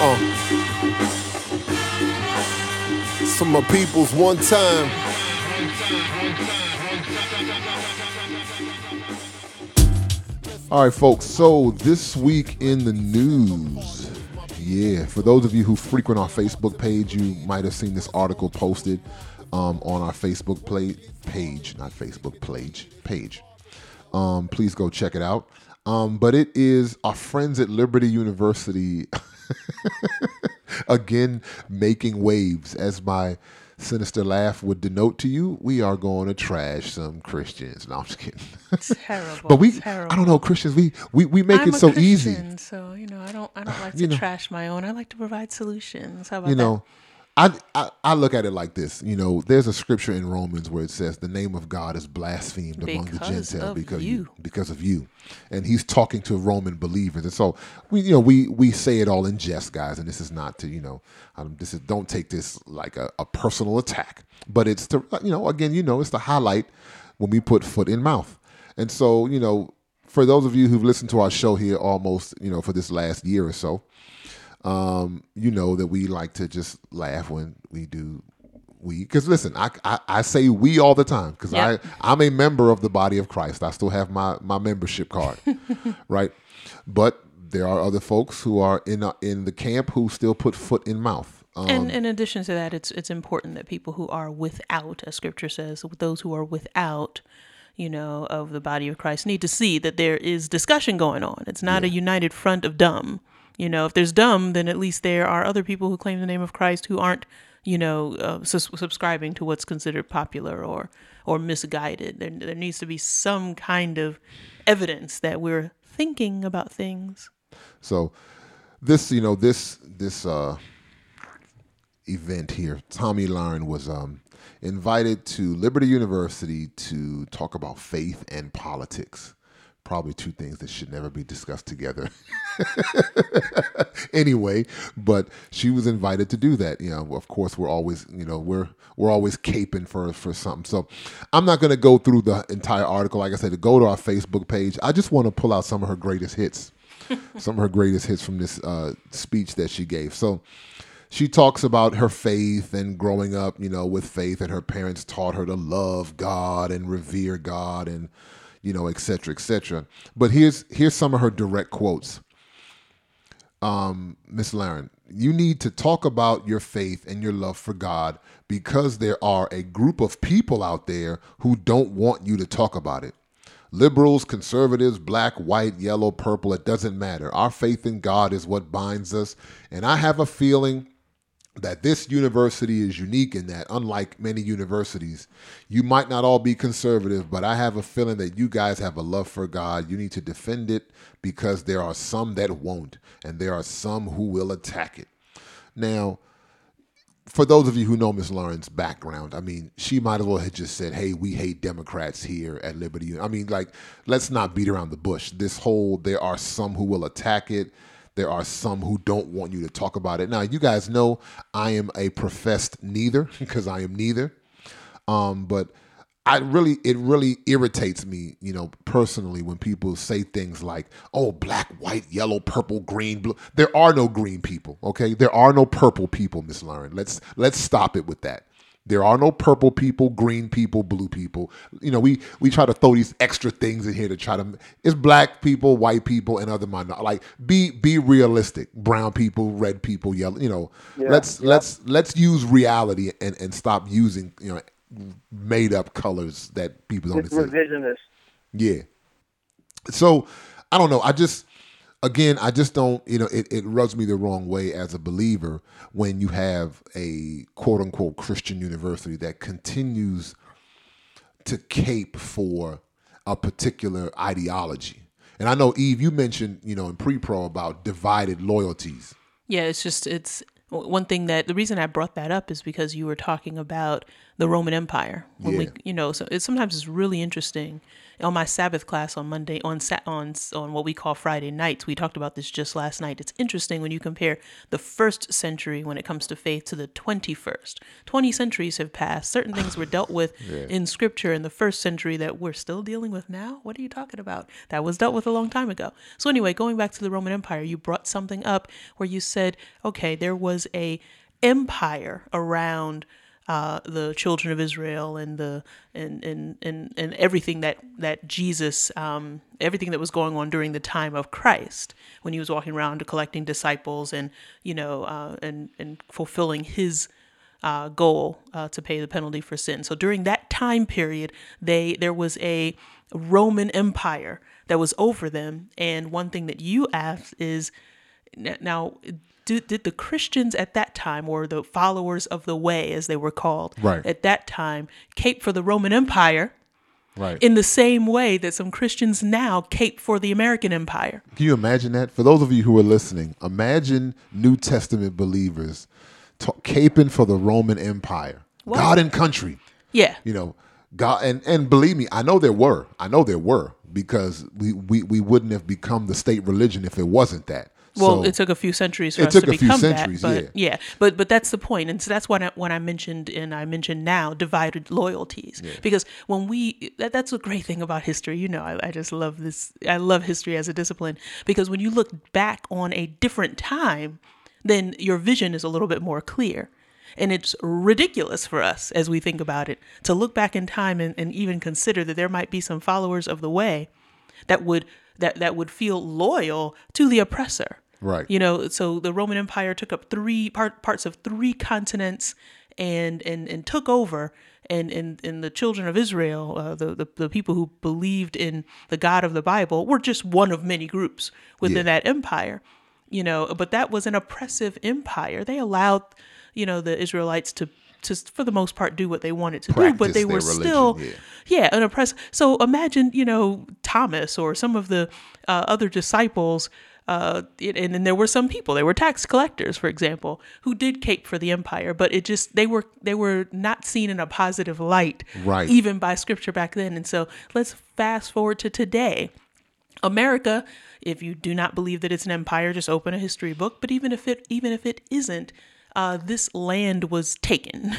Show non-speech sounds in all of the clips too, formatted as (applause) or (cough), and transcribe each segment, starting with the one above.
Uh. Some of my peoples one time. All right, folks. So this week in the news, yeah, for those of you who frequent our Facebook page, you might have seen this article posted um, on our Facebook play, page, not Facebook page, page. Um, please go check it out. Um, but it is our friends at Liberty University (laughs) (laughs) again making waves, as my sinister laugh would denote to you. We are going to trash some Christians. No, I'm just kidding. (laughs) Terrible. but we, terrible. I don't know, Christians. We we, we make I'm it a so Christian, easy. So you know, I don't. I don't (sighs) like to You know. trash my own. I like to provide solutions. How about you know I, I i look at it like this you know there's a scripture in romans where it says the name of god is blasphemed among the Because of because you. because of you. And he's talking to roman believers. And so we you know we we say it all in jest guys and this is not to you know um, this is don't take this like a, a personal attack but it's to you know again you know it's to highlight when we put foot in mouth. And so you know for those of you who've listened to our show here almost you know for this last year or so um, you know that we like to just laugh when we do we because listen I, I i say we all the time because Yep. i i'm a member of the body of christ i still have my my membership card (laughs) right but there are other folks who are in uh, in the camp who still put foot in mouth um, And in addition to that, it's it's important that people who are without, as Scripture says, those who are without, you know, of the body of Christ, need to see that there is discussion going on. It's not a united front of dumb. You know, if there's dumb, then at least there are other people who claim the name of Christ who aren't, you know, uh, sus- subscribing to what's considered popular or or misguided. There there needs to be some kind of evidence that we're thinking about things. So this, you know, this this uh event here, Tomi Lahren was um invited to Liberty University to talk about faith and politics. Probably two things that should never be discussed together. (laughs) anyway, but she was invited to do that. You know, of course, we're always, you know, we're we're always caping for for something. So I'm not going to go through the entire article. Like I said, to go to our Facebook page, I just want to pull out some of her greatest hits (laughs) some of her greatest hits from this uh, speech that she gave. So she talks about her faith and growing up, you know, with faith, and her parents taught her to love God and revere God, and you know, et cetera, et cetera. But here's here's some of her direct quotes. Um, Miss Lahren, you need to talk about your faith and your love for God because there are a group of people out there who don't want you to talk about it. Liberals, conservatives, black, white, yellow, purple, it doesn't matter. Our faith in God is what binds us. And I have a feeling that this university is unique in that, unlike many universities, you might not all be conservative, but I have a feeling that you guys have a love for God. You need to defend it because there are some that won't, and there are some who will attack it. Now, for those of you who know Miss Lahren's background, I mean, she might as well have just said, "Hey, we hate Democrats here at Liberty." I mean, like, let's not beat around the bush. This whole there are some who will attack it. There are some who don't want you to talk about it. Now, you guys know I am a professed neither (laughs) because I am neither. Um, but I really, it really irritates me, you know, personally when people say things like, "Oh, black, white, yellow, purple, green, blue." There are no green people, okay? There are no purple people, Miss Lahren. Let's let's stop it with that. There are no purple people, green people, blue people. You know, we we try to throw these extra things in here to try to. It's black people, white people, and other minor. Like be be realistic. Brown people, red people, yellow. You know, let's let's let's use reality and and stop using you know made up colors that people don't It's revisionist. Yeah. So I don't know. I just again, I just don't, you know, it, it rubs me the wrong way as a believer when you have a quote unquote Christian university that continues to cape for a particular ideology. And I know Eve, you mentioned, you know, in pre-pro about divided loyalties. Yeah, it's just it's one thing that the reason I brought that up is because you were talking about the Roman Empire. When we, Yeah. you know, so it sometimes it's really interesting. On my Sabbath class on Monday, on Sa- on on what we call Friday nights, we talked about this just last night. It's interesting when you compare the first century when it comes to faith to the twenty first. Twenty centuries have passed. Certain things were dealt with (sighs) in Scripture in the first century that we're still dealing with now. What are you talking about? That was dealt with a long time ago. So anyway, going back to the Roman Empire, you brought something up where you said, okay, there was a empire around uh, the children of Israel and the and and and, and everything that that Jesus um, everything that was going on during the time of Christ when he was walking around collecting disciples and you know uh, and and fulfilling his uh, goal uh, to pay the penalty for sin. So during that time period, they there was a Roman Empire that was over them. And one thing that you asked is now. Did, did the Christians at that time, or the followers of the way, as they were called, Right. at that time, cape for the Roman Empire Right. in the same way that some Christians now cape for the American Empire? Can you imagine that? For those of you who are listening, imagine New Testament believers ta- caping for the Roman Empire, God and country. Yeah, You know, God and and believe me, I know there were. I know there were because we we, we wouldn't have become the state religion if it wasn't that. Well, So- it took a few centuries for It us took to a few become centuries, that. But yeah. but but that's the point, and so that's what I, when I mentioned and I mentioned now divided loyalties because when we that, that's a great thing about history. You know, I, I just love this. I love history as a discipline because when you look back on a different time, then your vision is a little bit more clear. And it's ridiculous for us as we think about it to look back in time and, and even consider that there might be some followers of the way that would that, that would feel loyal to the oppressor. Right. You know, so the Roman Empire took up three part, parts of three continents and and, and took over. And, and, and the children of Israel, uh, the, the, the people who believed in the God of the Bible, were just one of many groups within that empire. You know, but that was an oppressive empire. They allowed, you know, the Israelites to, to for the most part, do what they wanted to do, but they were religion, still yeah. yeah, an oppressor. So imagine, you know, Thomas or some of the uh, other disciples. Uh, it- and then there were some people. They were tax collectors, for example, who did cape for the empire, but it just they were they were not seen in a positive light, Right. Even by scripture back then. And so let's fast forward to today. America, if you do not believe that it's an empire, just open a history book. But even if it even if it isn't, uh, this land was taken.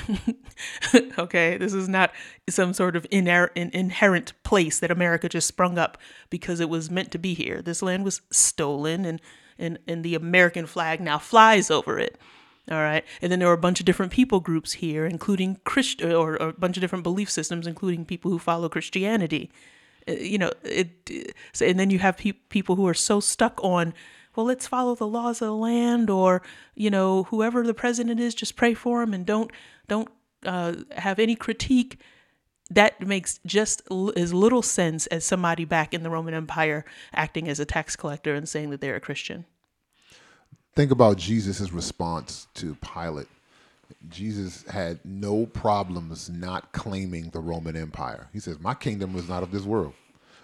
(laughs) okay, this is not some sort of iner- in- inherent place that America just sprung up because it was meant to be here. This land was stolen, and and and the American flag now flies over it. All right, and then there were a bunch of different people groups here, including Christ or, or a bunch of different belief systems, including people who follow Christianity uh, you know it so, and then you have pe- people who are so stuck on well let's follow the laws of the land or you know whoever the president is just pray for him and don't don't uh, have any critique that makes just l- as little sense as somebody back in the roman empire acting as a tax collector and saying that they're a christian Think about Jesus' response to Pilate. Jesus had no problems not claiming the Roman Empire. He says, My kingdom was not of this world.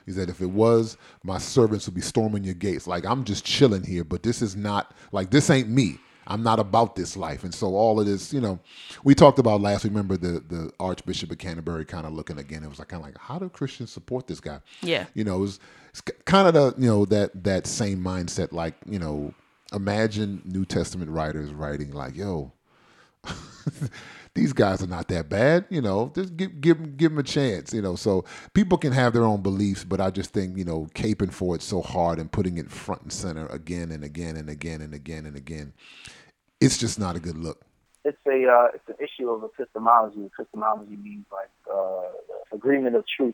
He said, If it was, my servants would be storming your gates. Like, I'm just chilling here, but this is not, like, this ain't me. I'm not about this life. And so all of this, you know, we talked about last, remember the, the Archbishop of Canterbury kind of looking again. It was like, kind of like, how do Christians support this guy? Yeah. You know, it was it's kind of the, you know, that, that same mindset, like, you know, imagine New Testament writers writing like, yo, (laughs) these guys are not that bad, you know. Just give give give them a chance, you know. So people can have their own beliefs, but I just think you know, caping for it so hard and putting it front and center again and again and again and again and again, it's just not a good look. it's a uh, it's an issue of epistemology. Epistemology means like uh, agreement of truth.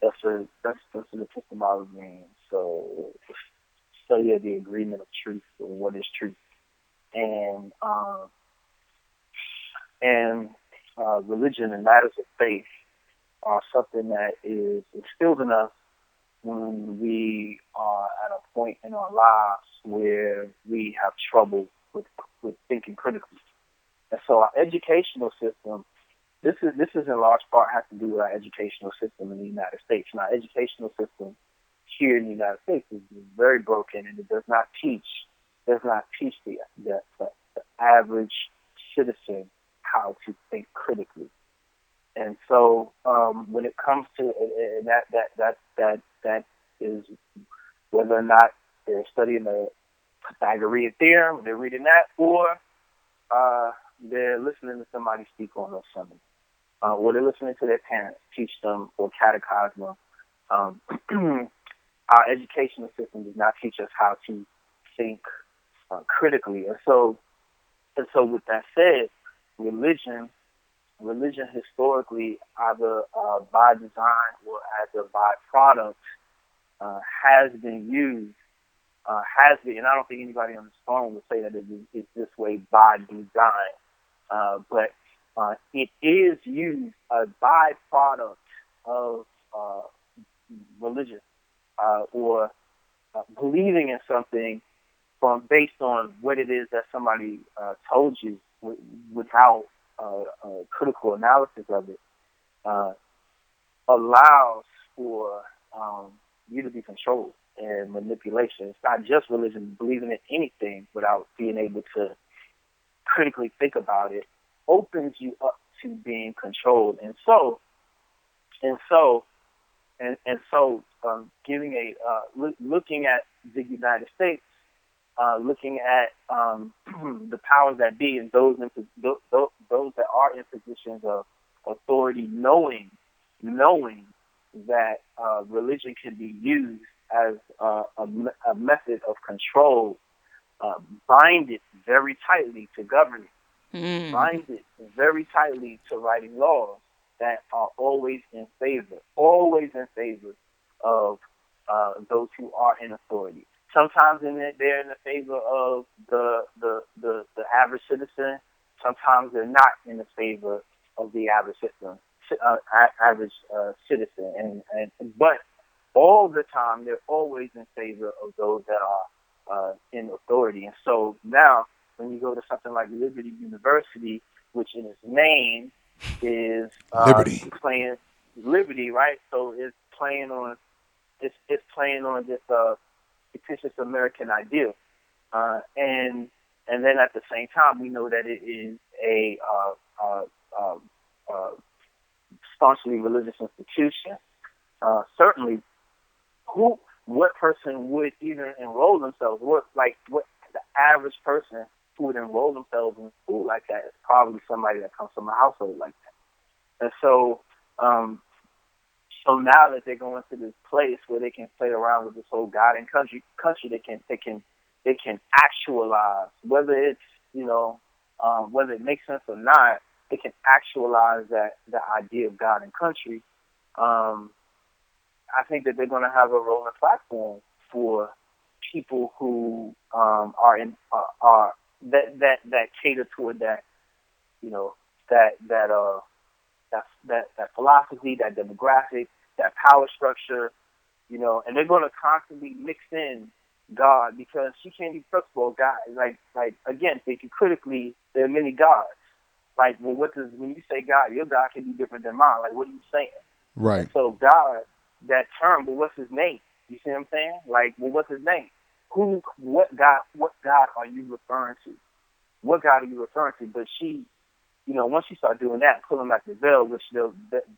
That's a that's that's what epistemology means. So study of the agreement of truth or what is truth, and um, and uh, religion and matters of faith are something that is instilled in us when we are at a point in our lives where we have trouble with with thinking critically. And so our educational system, this is this is in large part has to do with our educational system in the United States. And our educational system here in the United States is very broken and it does not teach does not teach the the, the, the average citizen how to think critically. And so um, when it comes to that, that that that that is whether or not they're studying the Pythagorean theorem, they're reading that, or uh, they're listening to somebody speak on a sermon, uh, or they're listening to their parents teach them or catechize them. Um, (clears throat) our educational system does not teach us how to think uh, critically, and so and so with that said, religion religion historically, either uh, by design or as a byproduct, uh, has been used, uh, has been, and I don't think anybody on this phone would say that it is, it's this way by design, uh, but uh, it is used a byproduct of uh, religion or believing in something from based on what it is that somebody told you without uh, critical analysis of it uh, allows for um, you to be controlled and manipulation. It's not just religion, believing in anything without being able to critically think about it opens you up to being controlled. And so, and so, and, and so, um, giving a uh, look, looking at the United States uh, looking at um, (clears throat) the powers that be and those in, those, those that are in positions of authority, knowing knowing that uh, religion can be used as uh, a, a, method of control, uh, bind it very tightly to government, mm. bind it very tightly to writing laws that are always in favor, always in favor of uh, those who are in authority sometimes in it, they're in the favor of the, the the the average citizen. Sometimes they're not in the favor of the average citizen, uh, average uh, citizen. And, and but all the time, they're always in favor of those that are uh, in authority. And so now, when you go to something like Liberty University, which in its name is uh, liberty playing liberty, right? So it's playing on it's it's playing on this uh fictitious American ideal. Uh, and and then at the same time, we know that it is a uh, uh, uh, uh staunchly religious institution. Uh, certainly, who, what person would even enroll themselves? What like what the average person who would enroll themselves in school like that is probably somebody that comes from a household like that. And so, um, so now that they're going to this place where they can play around with this whole God and country country, they can they can they can actualize whether it's you know um, whether it makes sense or not. They can actualize that the idea of God and country. Um, I think that they're going to have a rolling platform for people who um, are in uh, are that that that cater toward that you know that that uh that that that philosophy, that demographic, that power structure, you know, and they're going to constantly mix in God because she can't be all God. Like, like again, thinking critically, there are many gods. Like, well, what does when you say God, your God can be different than mine. Like, what are you saying? Right. And so God, that term, well, what's his name? You see what I'm saying? Like, well, what's his name? Who, what God, what God are you referring to? What God are you referring to? But she you know, once you start doing that, pulling back the veil, which they'll,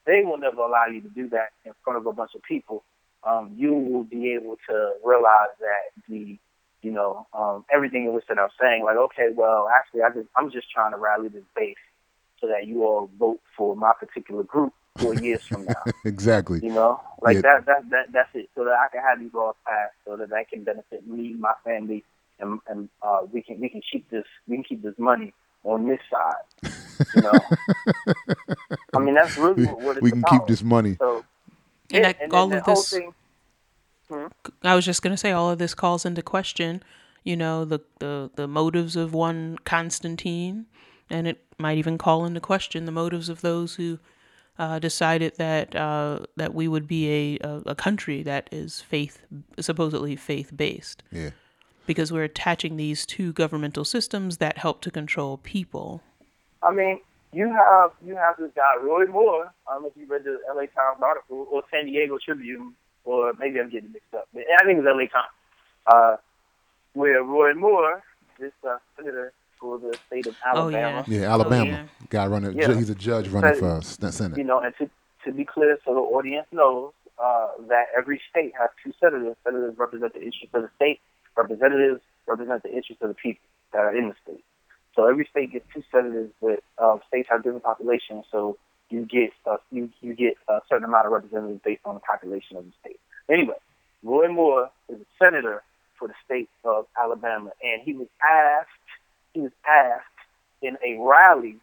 they will never allow you to do that in front of a bunch of people, um, you will be able to realize that the, you know, um, everything in which that I'm saying, like, okay, well, actually, I just, I'm just trying to rally this base so that you all vote for my particular group four years from now. (laughs) exactly. You know, like yeah. that, that, that, that's it. So that I can have these laws passed so that that can benefit me, my family, and, and uh, we can, we can keep this, we can keep this money on this side. You know, (laughs) I mean that's really what it's we can about. keep this money. So, and, yeah, that, and all of this. Thing, hmm? I was just going to say, all of this calls into question, you know, the, the the motives of one Constantine, and it might even call into question the motives of those who uh, decided that uh, that we would be a, a, a country that is faith supposedly faith based. Yeah because we're attaching these two governmental systems that help to control people. I mean, you have you have this guy Roy Moore. I don't know if you read the L.A. Times article or San Diego Tribune, or maybe I'm getting mixed up. But I think it's L.A. Times, uh, where Roy Moore, this uh, senator for the state of Alabama. Oh, yeah. Alabama. Yeah, Alabama yeah. guy running. Yeah. He's a judge running So, for us. That Senate. You know, and to to be clear, so the audience knows uh, that every state has two senators. Senators represent the interests of the state. Representatives represent the interests of the people that are in the state. So every state gets two senators, but uh, states have different populations. So you get uh, you you get a certain amount of representatives based on the population of the state. Anyway, Roy Moore is a senator for the state of Alabama, and he was asked he was asked in a rally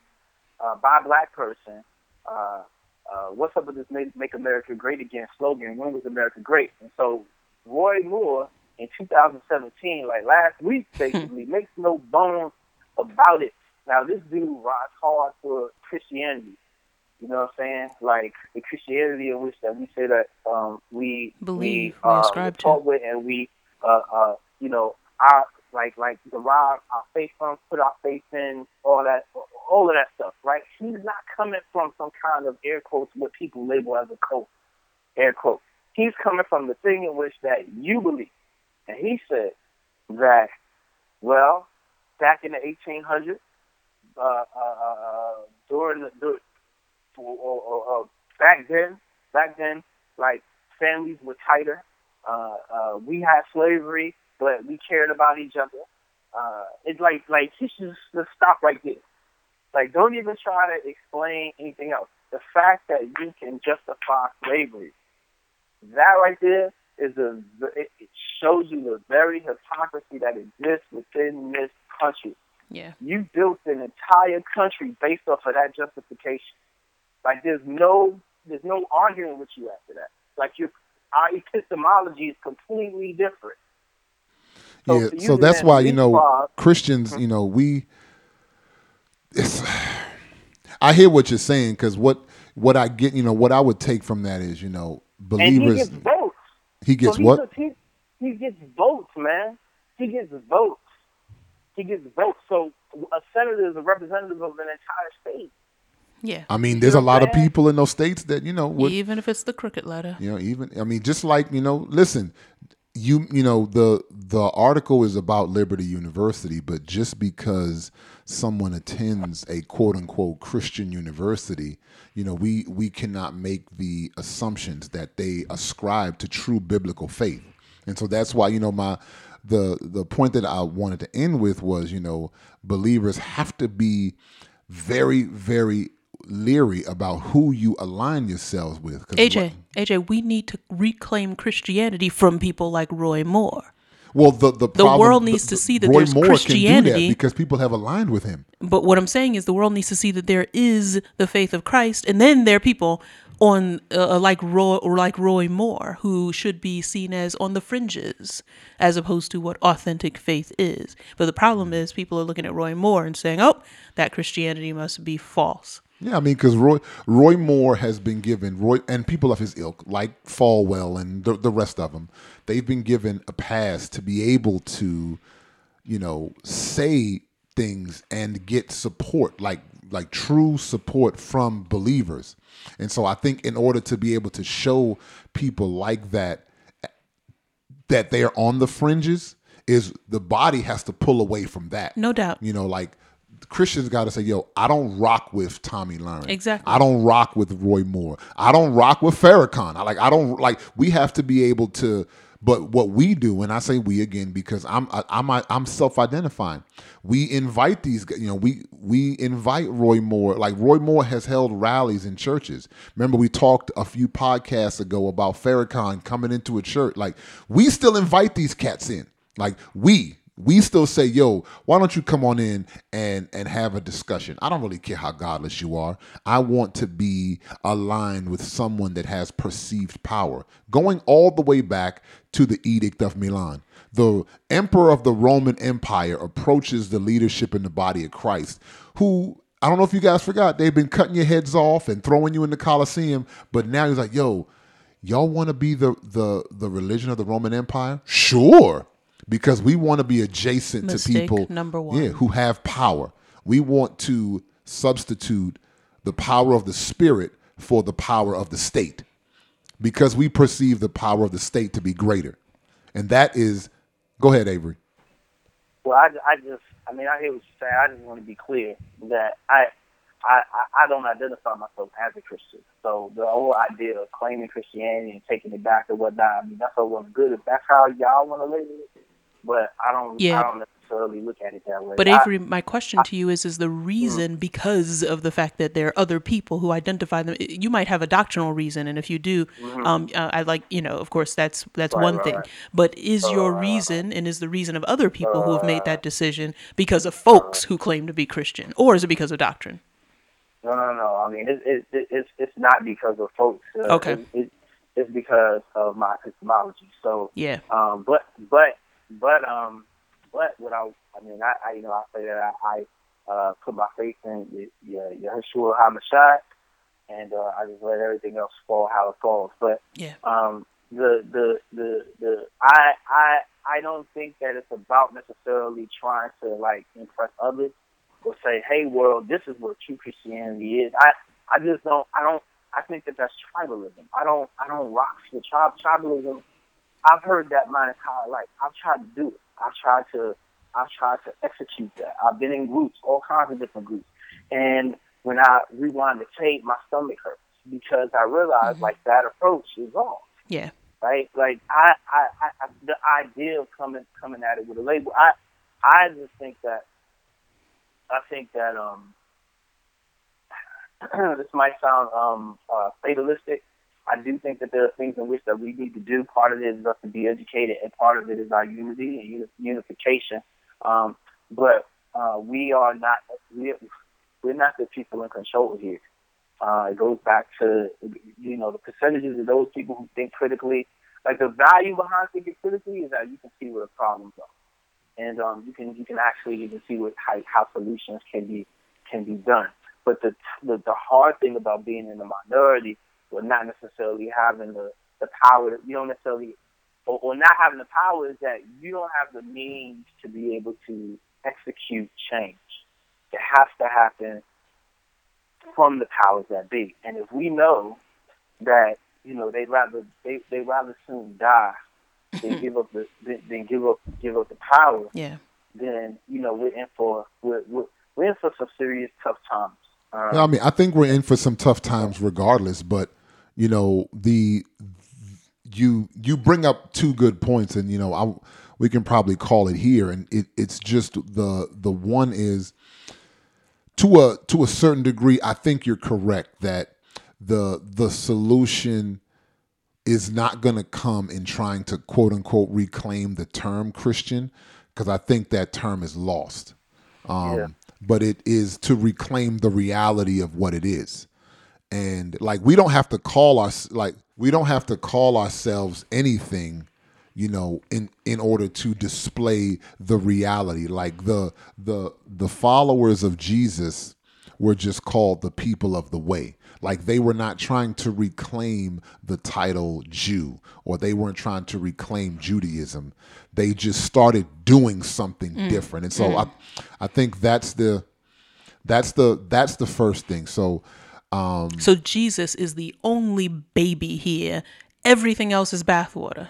uh, by a black person, uh, uh, what's up with this make America Great Again slogan? When was America great? And so Roy Moore in 2017, like last week, (laughs) basically makes no bones about it. Now this dude rides hard for Christianity. You know what I'm saying? Like the Christianity in which that we say that um, we Believe, we, we uh, ascribe to. with, and we uh, uh, you know our like like derive our faith from, put our faith in, all that, all of that stuff, right? He's not coming from some kind of air quotes what people label as a cult, air quotes. He's coming from the thing in which that you believe, and he said that, well, back in the 1800s, uh, uh, uh, during the during, or, or, or, uh, back then, back then, like families were tighter. Uh, uh, we had slavery, but we cared about each other. Uh, it's like like he should just stop right there. Like don't even try to explain anything else. The fact that you can justify slavery, that right there is a it, it shows you the very hypocrisy that exists within this country. Yeah. You built an entire country based off of that justification. Like there's no there's no arguing with you after that. Like your our epistemology is completely different. So yeah, so that's why you know leapfrog- Christians, mm-hmm. you know, we. It's, I hear what you're saying because what what I get, you know, what I would take from that is, you know, and he believers. Gets votes. He gets so he's what? a- he, he gets votes, man. He gets votes. He gets votes. So a senator is a representative of an entire state. Yeah. I mean, there's a know what lot I'm of people in those states that you know would Even if it's the crooked letter. You know, even I mean, just like you know, listen, you you know the the article is about Liberty University, but just because someone attends a quote unquote Christian university, you know, we we cannot make the assumptions that they ascribe to true biblical faith, and so that's why you know my the the point that I wanted to end with was you know believers have to be very very leery about who you align yourselves with. AJ, AJ, we need to reclaim Christianity from people like Roy Moore. Well, the the, problem- world needs the- to see that Roy there's Moore can do Christianity. that because people have aligned with him. But what I'm saying is the world needs to see that there is the faith of Christ, and then there are people on uh, like Roy or like Roy Moore who should be seen as on the fringes as opposed to what authentic faith is. But the problem is people are looking at Roy Moore and saying, "Oh, that Christianity must be false." Yeah, I mean, because Roy Roy Moore has been given Roy and people of his ilk, like Falwell and the, the rest of them, they've been given a pass to be able to, you know, say things and get support, like like true support from believers. And so I think in order to be able to show people like that that they are on the fringes, is the body has to pull away from that. No doubt. You know, like Christians got to say, "Yo, I don't rock with Tomi Lahren. Exactly. I don't rock with Roy Moore. I don't rock with Farrakhan. I like. I don't like. We have to be able to. But what we do, and I say we again because I'm I, I'm I'm self-identifying. We invite these. You know, we we invite Roy Moore. Like Roy Moore has held rallies in churches. Remember, we talked a few podcasts ago about Farrakhan coming into a church. Like we still invite these cats in. Like we we still say, yo, why don't you come on in and and have a discussion? I don't really care how godless you are. I want to be aligned with someone that has perceived power. Going all the way back to the Edict of Milan. The emperor of the Roman Empire approaches the leadership in the body of Christ, who I don't know if you guys forgot, they've been cutting your heads off and throwing you in the Colosseum, but now he's like, yo, y'all want to be the the the religion of the Roman Empire? Sure, because we want to be adjacent Mistake to people, number one. yeah, who have power. We want to substitute the power of the spirit for the power of the state, because we perceive the power of the state to be greater, and that is. Go ahead, Avery. Well, I, I just, I mean, I hear what you're saying. I just want to be clear that I, I, I don't identify myself as a Christian. So the whole idea of claiming Christianity and taking it back or whatnot, I mean, that's all well good if that's how y'all want to live it. But I don't, Yeah. I don't necessarily look at it that way. But I- Avery, my question to you is: Is the reason because of the fact that there are other people who identify them? You might have a doctrinal reason, and if you do, um, uh, I like you know, of course, that's that's Mm-hmm. Right, one right, thing. right. But is your reason, and is the reason of other people who have made that decision because of folks who claim to be Christian, or is it because of doctrine? No, no, no. I mean, it, it, it, it's it's not because of folks. Uh, Okay. It, it's because of my epistemology. So, Yeah. um, but but but um, but what I I mean, I, I you know I say that I, I uh, put my faith in Yeshua HaMashiach, and uh, I just let everything else fall how it falls. But Yeah. um, the the the the I I I don't think that it's about necessarily trying to like impress others or say, "Hey, world, this is what true Christianity is." I I just don't. I don't. I think that that's tribalism. I don't. I don't rock with tribe tribalism. I've heard that my entire life. I've tried to do it. I've tried to. I've tried to execute that. I've been in groups, all kinds of different groups, and when I rewind the tape, my stomach hurts because I realized like that approach is wrong Yeah. right? Like I, I, I, I the idea of coming coming at it with a label, I, I just think that, I think that um, (clears throat) this might sound um uh, fatalistic. I do think that there are things in which that we need to do. Part of it is us to be educated, and part of it is our unity and unification. Um, but uh, we are not we we're not the people in control here. Uh, it goes back to you know the percentages of those people who think critically. Like the value behind thinking critically is that you can see where the problems are, and um, you can you can actually can see what how, how solutions can be can be done. But the, the the hard thing about being in the minority or not necessarily having the the power, you don't necessarily or, or not having the power is that you don't have the means to be able to execute change. It has to happen from the powers that be. And if we know that you know they'd rather they they rather soon die than (laughs) give up the than, than give up give up the power, Yeah. then you know we're in for we're we're, we're in for some serious tough times. Um, Yeah, I mean, I think we're in for some tough times regardless, but you know, the you you bring up two good points and you know, I we can probably call it here and it, it's just the the one is to a to a certain degree, I think you're correct that the the solution is not going to come in trying to quote unquote reclaim the term Christian because I think that term is lost. Um, Yeah. But it is to reclaim the reality of what it is, and like we don't have to call us like we don't have to call ourselves anything, you know, in in order to display the reality. Like the the the followers of Jesus were just called the people of the way. Like they were not trying to reclaim the title Jew or they weren't trying to reclaim Judaism. They just started doing something mm. different. And so mm. I I think that's the that's the that's the first thing. So um So Jesus is the only baby here. Everything else is bathwater.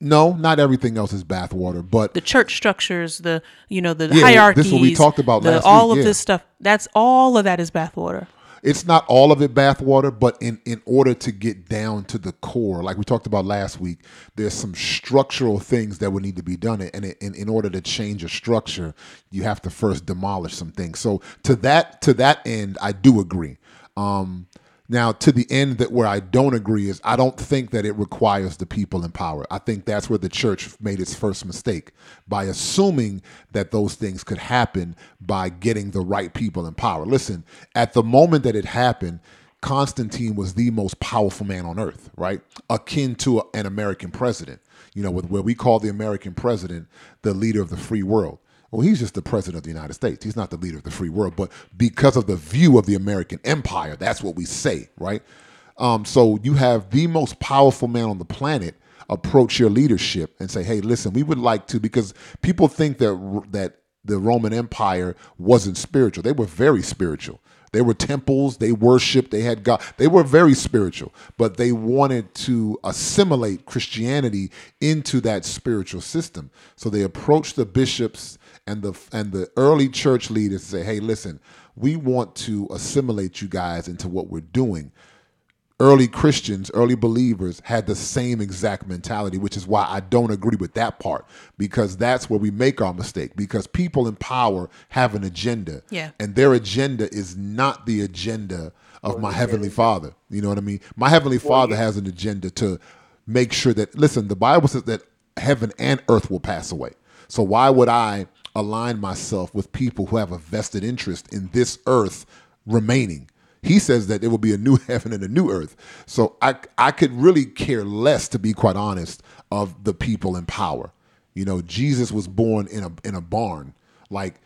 no, not everything else is bathwater, but The church structures, the you know the Yeah, this hierarchies, is what we talked about the, last all week, of yeah. this stuff. That's all of that is bathwater. It's not all of it bathwater, but in, in order to get down to the core, like we talked about last week, there's some structural things that would need to be done. And in, in order to change a structure, you have to first demolish some things. So to that to that end, I do agree. Um, now, to the end that where I don't agree is I don't think that it requires the people in power. I think that's where the church made its first mistake by assuming that those things could happen by getting the right people in power. Listen, at the moment that it happened, Constantine was the most powerful man on earth, right? Akin to an American president, you know, with where we call the American president the leader of the free world. Well, he's just the president of the United States. He's not the leader of the free world. But because of the view of the American empire, that's what we say, right? Um, so you have the most powerful man on the planet approach your leadership and say, "Hey, listen, we would like to," because people think that that the Roman Empire wasn't spiritual. They were very spiritual. They were temples, they worshiped, they had God. They were very spiritual, but they wanted to assimilate Christianity into that spiritual system. So they approached the bishops and the and the early church leaders say, "Hey, listen, we want to assimilate you guys into what we're doing." early Christians, early believers had the same exact mentality, which is why I don't agree with that part because that's where we make our mistake. Because people in power have an agenda, Yeah. and their agenda is not the agenda of my heavenly Father. You know what I mean? My heavenly Father has an agenda to make sure that listen. The Bible says that heaven and earth will pass away. So why would I align myself with people who have a vested interest in this earth remaining? He says that there will be a new (laughs) heaven and a new earth. So I I could really care less, to be quite honest, of the people in power. You know, Jesus was born in a in a barn. Like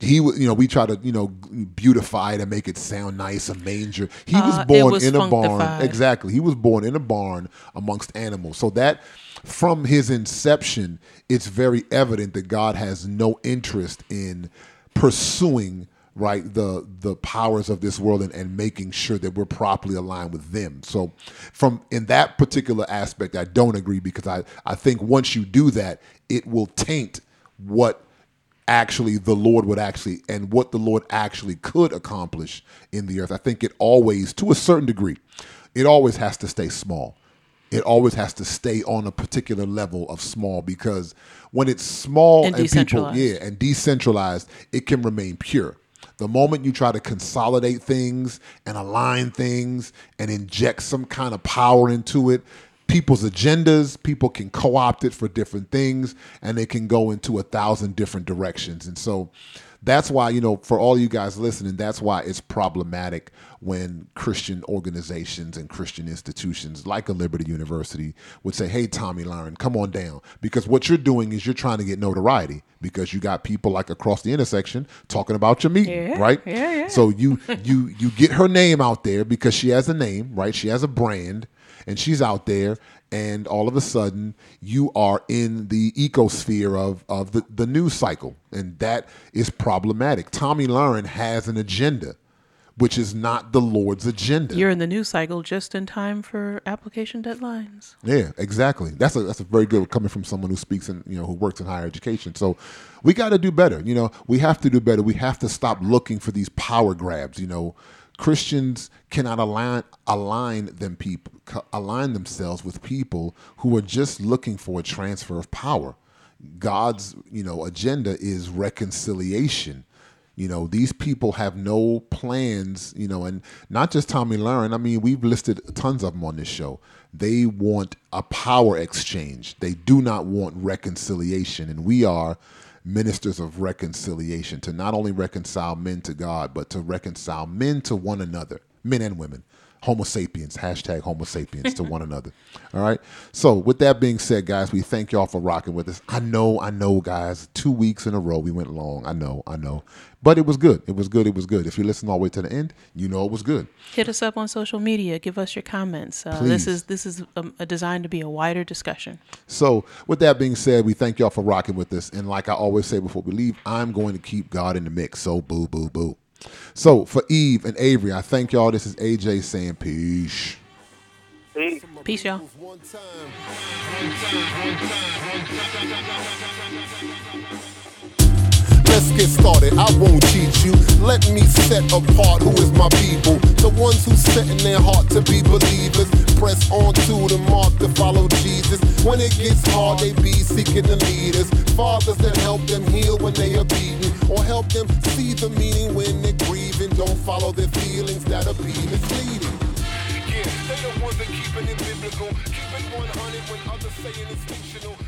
he was, you know, we try to, you know, beautify it and make it sound nice, a manger. He was Uh, it born was in a barn. Exactly. He was born in a barn amongst animals. So that from his inception, it's very evident that God has no interest in pursuing right the the powers of this world and, and making sure that we're properly aligned with them so from in that particular aspect i don't agree because i i think once you do that it will taint what actually the Lord would actually and what the Lord actually could accomplish in the earth. I think it always, to a certain degree, it always has to stay small. It always has to stay on a particular level of small because when it's small And and, people, yeah, and decentralized, it can remain pure. The moment you try to consolidate things and align things and inject some kind of power into it, people's agendas, people can co opt it for different things and they can go into a thousand different directions. And so that's why, you know, for all you guys listening, that's why it's problematic when Christian organizations and Christian institutions like a Liberty University would say, hey, Tomi Lahren, come on down. Because what you're doing is you're trying to get notoriety because you got people like across the intersection talking about your meeting, Yeah, right? yeah, yeah. So you you you get her name out there because she has a name, right? She has a brand and she's out there and all of a sudden you are in the ecosphere of of the, the news cycle and that is problematic. Tomi Lahren has an agenda which is not the Lord's agenda. You're in the news cycle just in time for application deadlines. Yeah, exactly. That's a that's a very good coming from someone who speaks and you know who works in higher education. So we got to do better. You know, we have to do better. We have to stop looking for these power grabs. You know, Christians cannot align align them people align themselves with people who are just looking for a transfer of power. God's you know agenda is reconciliation. You know, these people have no plans, you know, and not just Tomi Lahren. I mean, we've listed tons of them on this show. They want a power exchange. They do not want reconciliation. And we are ministers of reconciliation to not only reconcile men to God, but to reconcile men to one another, men and women. Homo sapiens, hashtag Homo sapiens to one another. (laughs) All right. So, with that being said, guys, we thank y'all for rocking with us. I know, I know, guys, two weeks in a row we went long. I know, I know. But it was good. It was good. It was good. If you listen all the way to the end, you know it was good. Hit us up on social media. Give us your comments. Uh, this is this is um, a designed to be a wider discussion. So, with that being said, we thank y'all for rocking with us. And like I always say before we leave, I'm going to keep God in the mix. So, boo, boo, boo. So, for Eve and Avery, I thank y'all. This is AJ saying peace. Peace. Peace, y'all. One time. Let's get started. I won't cheat you. Let me set apart who is my people. The ones who set in their heart to be believers. Press on to the mark to follow Jesus. When it gets hard, they be seeking the leaders. Fathers that help them heal when they are beaten. Or help them see the meaning when they're grieving. Don't follow their feelings that'll be misleading. Yeah, they the ones that keeping it biblical. Keep it 100 when others saying it's fictional.